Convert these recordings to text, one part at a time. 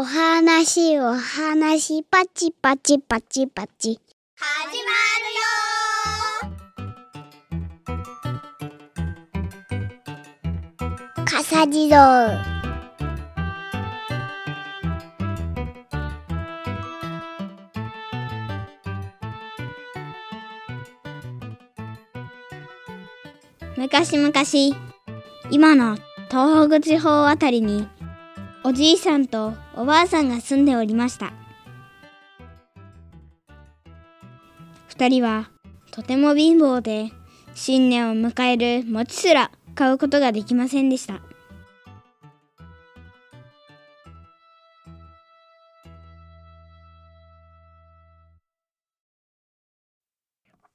お話お話パチパチパチパチ。始まるよ。笠地蔵昔々今の東北地方あたりにおじいさんとおばあさんが住んでおりました二人はとても貧乏で新年を迎える餅すら買うことができませんでした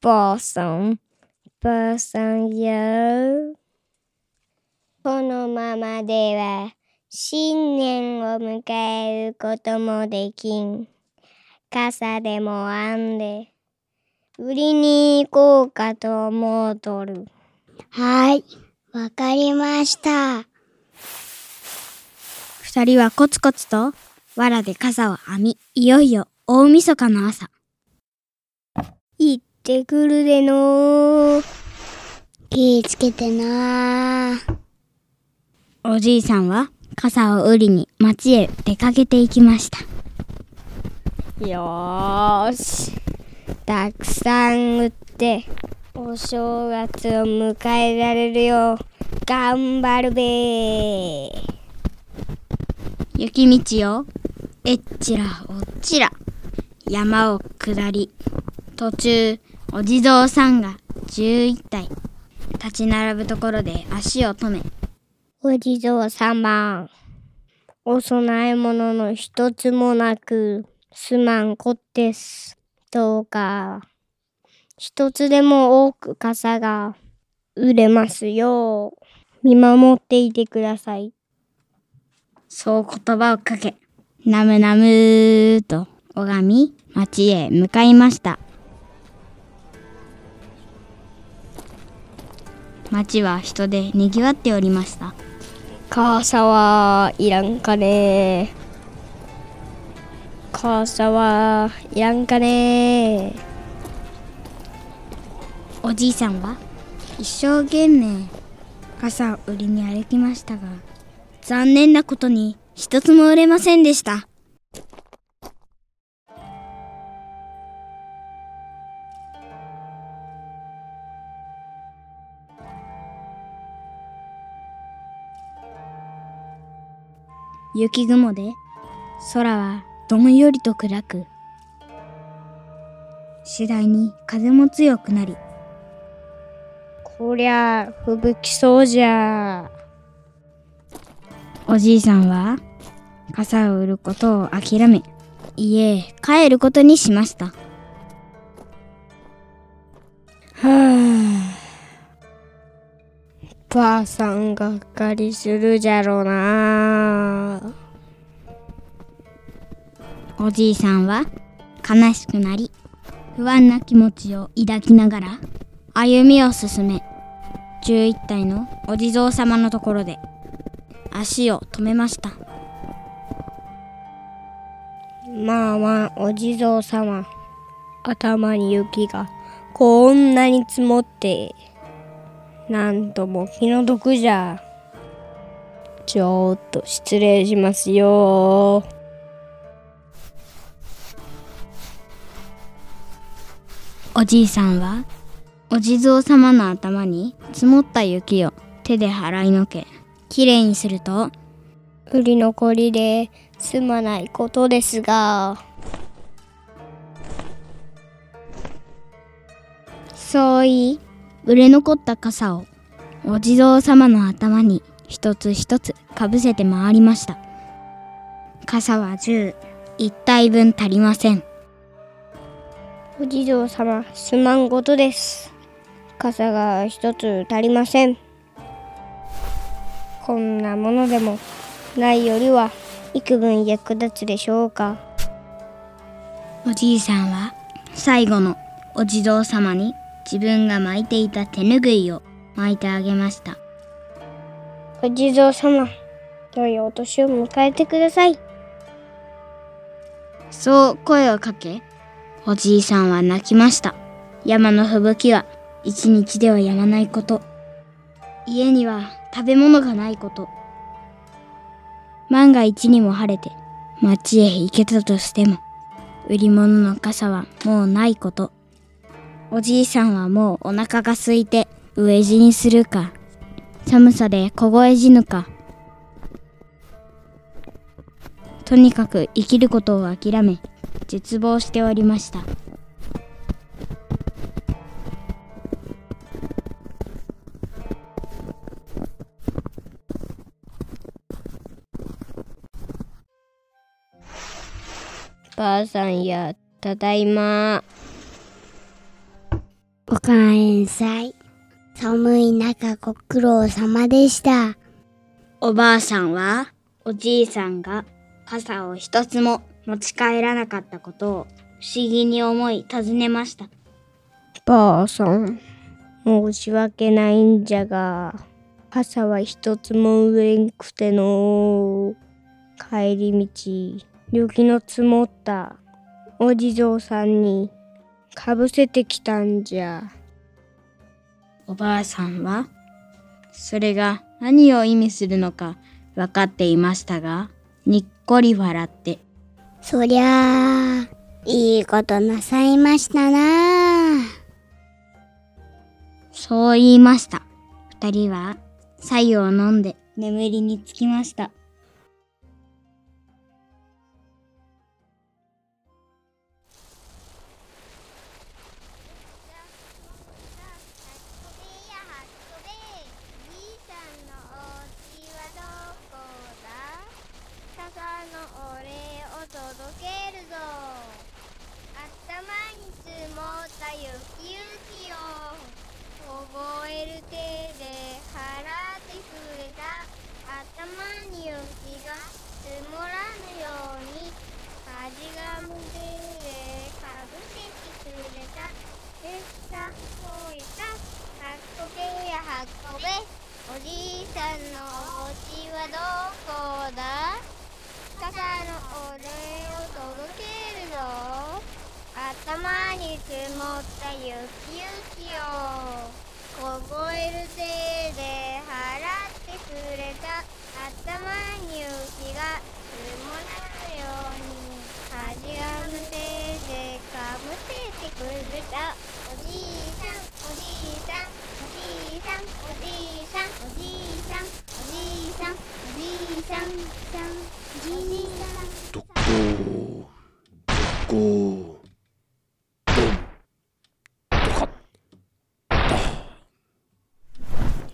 ばあさんばあさんよ。このままでは新年を迎えることもできん。傘でも編んで売りに行こうかと思うとる。はい、わかりました。二人はコツコツと藁で傘を編み、いよいよ大晦日の朝。行ってくるでの気ぃつけてなおじいさんは傘を売りに町へ出かけていきました。よーし。たくさん売って、お正月を迎えられるよう、頑張るべ雪道を、えっちらおっちら、山を下り、途中、お地蔵さんが11体、立ち並ぶところで足を止め、お地蔵様、お供え物の一つもなく、すまんこです。どうか、一つでも多く傘が売れますよう、見守っていてください。そう言葉をかけ、なむなむと拝み、町へ向かいました。町は人で賑わっておりました傘はいらんかね。傘はいらんかね。おじいさんは一生懸命傘を売りに歩きましたが残念なことに一つも売れませんでした。雪雲で空はどんよりと暗く次第に風も強くなりこりゃ吹雪きそうじゃ。おじいさんは傘を売ることを諦め家へ帰ることにしました。はあばあさんがっかりするじゃろうな。おじいさんは悲しくなり不安な気持ちを抱きながら歩みを進め11体のお地蔵様のところで足を止めました。まあまあお地蔵様頭に雪がこんなに積もって。なんとも気の毒じゃ。ちょっと失礼しますよ。おじいさんはお地蔵様の頭に積もった雪を手で払いのけきれいにすると売り残りで済まないことですがそう言い売れ残った傘をお地蔵様の頭に一つ一つかぶせて回りました。傘は十一体分足りません。お地蔵様すまんことです。傘が一つ足りません。こんなものでもないよりは幾分役立つでしょうか。おじいさんは最後のお地蔵様に自分が巻いていた手ぬぐいを巻いてあげましたお地蔵様良いお年を迎えてくださいそう声をかけ、おじいさんは泣きました。山の吹雪は一日ではやまないこと。家には食べ物がないこと。万が一にも晴れて町へ行けたとしても、売り物の傘はもうないこと。おじいさんはもうお腹が空いて飢え死にするか、寒さで凍え死ぬか。とにかく生きることを諦め、絶望しておりました。ばあさんや、ただいま。おかえんさい。寒い中ご苦労様でした。おばあさんは、おじいさんが傘を一つも持ち帰らなかったことを不思議に思い尋ねました。ばあさん、申し訳ないんじゃが、傘は一つも植えんくての。帰り道、雪の積もったお地蔵さんにかぶせてきたんじゃ。おばあさんは、それが何を意味するのか分かっていましたが、にっこり笑って、そりゃあ、いいことなさいましたなあ。そう言いました。二人は、白湯を飲んで眠りにつきました。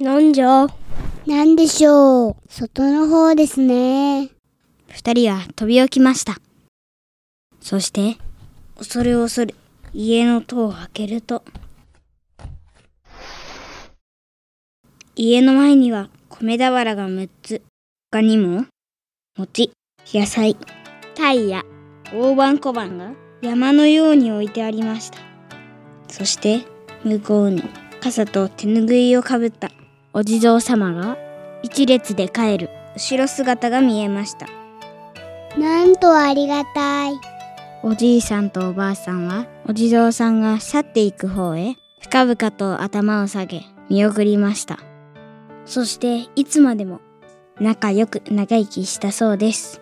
なんじゃなんでしょう？外の方ですね。二人は飛び起きました。そして、恐る恐る家の戸を開けると、家の前には米俵が6つ、他にも、餅、野菜、タイや大判小判が山のように置いてありました。そして、向こうに傘と手ぬぐいをかぶったお地蔵様が一列で帰る後ろ姿が見えました。なんとありがたい。おじいさんとおばあさんはお地蔵さんが去っていく方へ深々と頭を下げ見送りましたそしていつまでも仲良く長生きしたそうです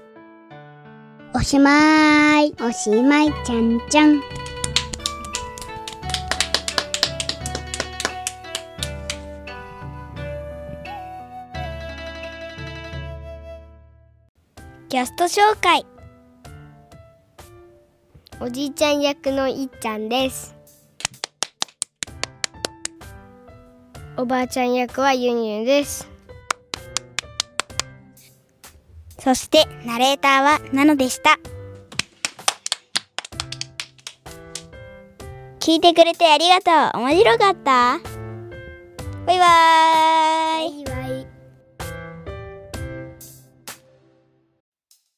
おしまい。おしまいちゃんちゃん。キャスト紹介。おじいちゃん役のいっちゃんです。おばあちゃん役はゆにゅうです。そしてナレーターはナノでした。聞いてくれてありがとう。面白かった？バイバーイ。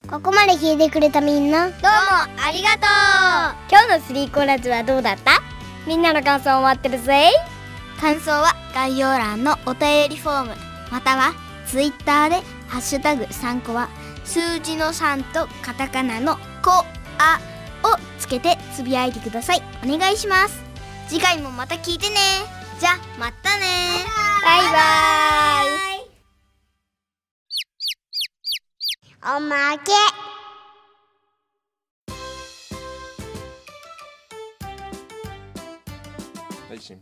ここまで聞いてくれたみんな。どうもありがとう。今日のスリーコーラズはどうだった？みんなの感想を待ってるぜ。感想は概要欄のお便りフォーム。またはツイッターで「ハッシュタグ3個」は数字の3とカタカナの「こ」「あ」つけてつぶやいてください。お願いします。次回もまた聞いてね。じゃまたね。バイバイおまけ。配信。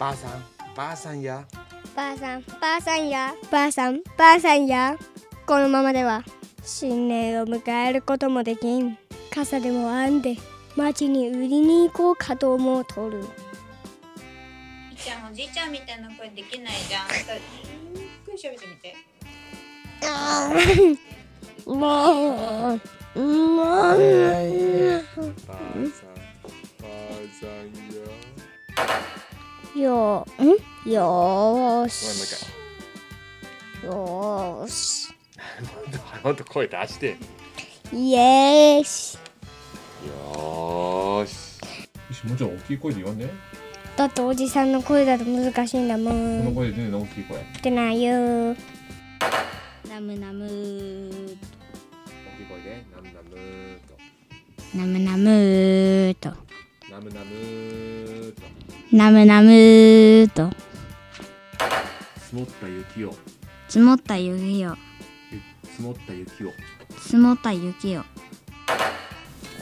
ばあさん。ばあさんや。ばあさん。ばあさんや。ばあさん。ばあさんや。このままでは新年を迎えることもできん。傘でも編んで町に売りに行こうかと思うとる。いっちゃんおじいちゃんみたいな声できないじゃん。ゆっくり喋ってみて。もうもうよんよし。一よーし。回もっと声出してイエーしよーし。よし。もうちょい大きい声で言わんねだっておじさんの声だと難しいんだもこのん声でね大きい声。大ってないよーナムナムーきい声でナムナムーと。ナムナムーと。ナムナムーと。ナムナムーと。積もった雪を。積もった雪よゆ積もった雪を。積もった雪よ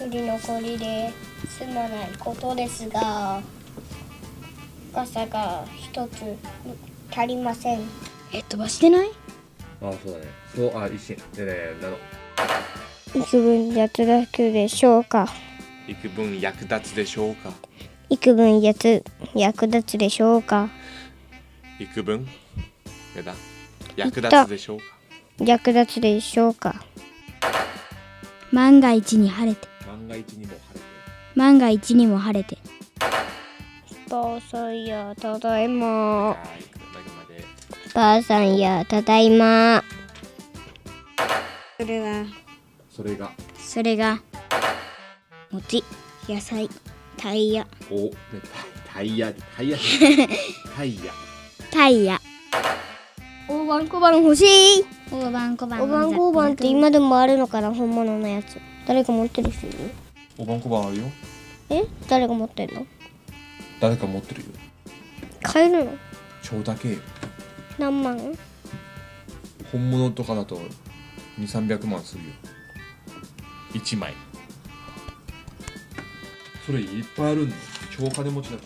売り残りで済まないことですが傘が一つ足りません。え飛ばしてない？あそうだね。そうあ一心でねなの幾分やつだけでしょうか？幾分役立つでしょうか？幾分やつ役立つでしょうか？幾分？やだ。役立つでしょうか？役立つでしょうか？万が一に晴れて。万が一にも晴れて。万が一にも晴れて。ばあさんやただいまばあさんやただいま。それはそれが。それが。餅。野菜。タイヤ。おねタイヤ。タイヤ。タイヤ。タイヤ。大判小判欲しい。大判小判。大判小判って今でもあるのかな本物のやつ。誰か持ってる人いる？おばんこばんあるよ。え？誰が持ってるの？誰か持ってるよ。買えるの？ちょうだけ何万？本物とかだと2 3 0 0万するよ。1枚。それいっぱいあるんだよ。超金持ちだか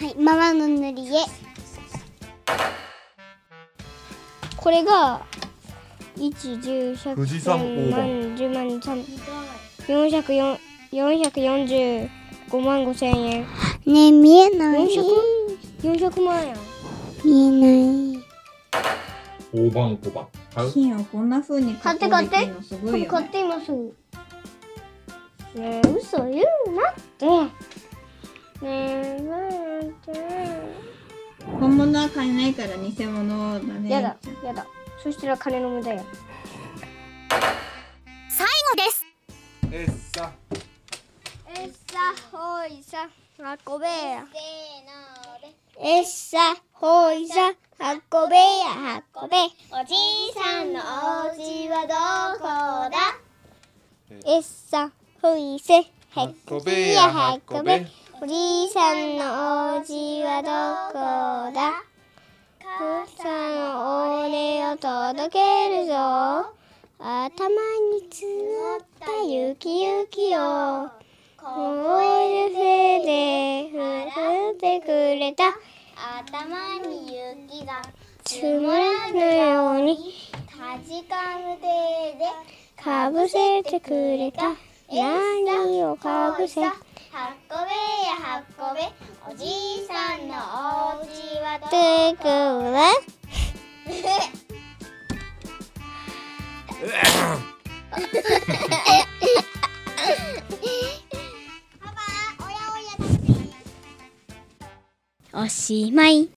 ら。はいママの塗り絵。これが1、10、100、富士山1000大万、10万、3 400、445万5千円。ねえ見えない。400?400 万やん。見えない大判小判買う？金をこんな風に買って買って加工できるのすごいよね。買って今すぐ。ねえ、嘘言うなって。ねえ、なんて。本物は買えないから偽物だね。やだ、やだ。そしたら金の無駄や。最後ですえっさえっさ、ほいさ、運べや。えっさ、ほいさ、運べや、運べ。おじいさんのお家はどこだ？えっさ、ほいせ、運べや運べ。おじいさんのお家はどこだ？母さんのお礼を届けるぞ。頭に積もった雪雪を凍えるせいで降ってくれた。頭に雪が積もらぬように。かじかむ手でかぶせてくれた。何をかぶせ運べや運べおじいさんのお家はどこだ おしまい。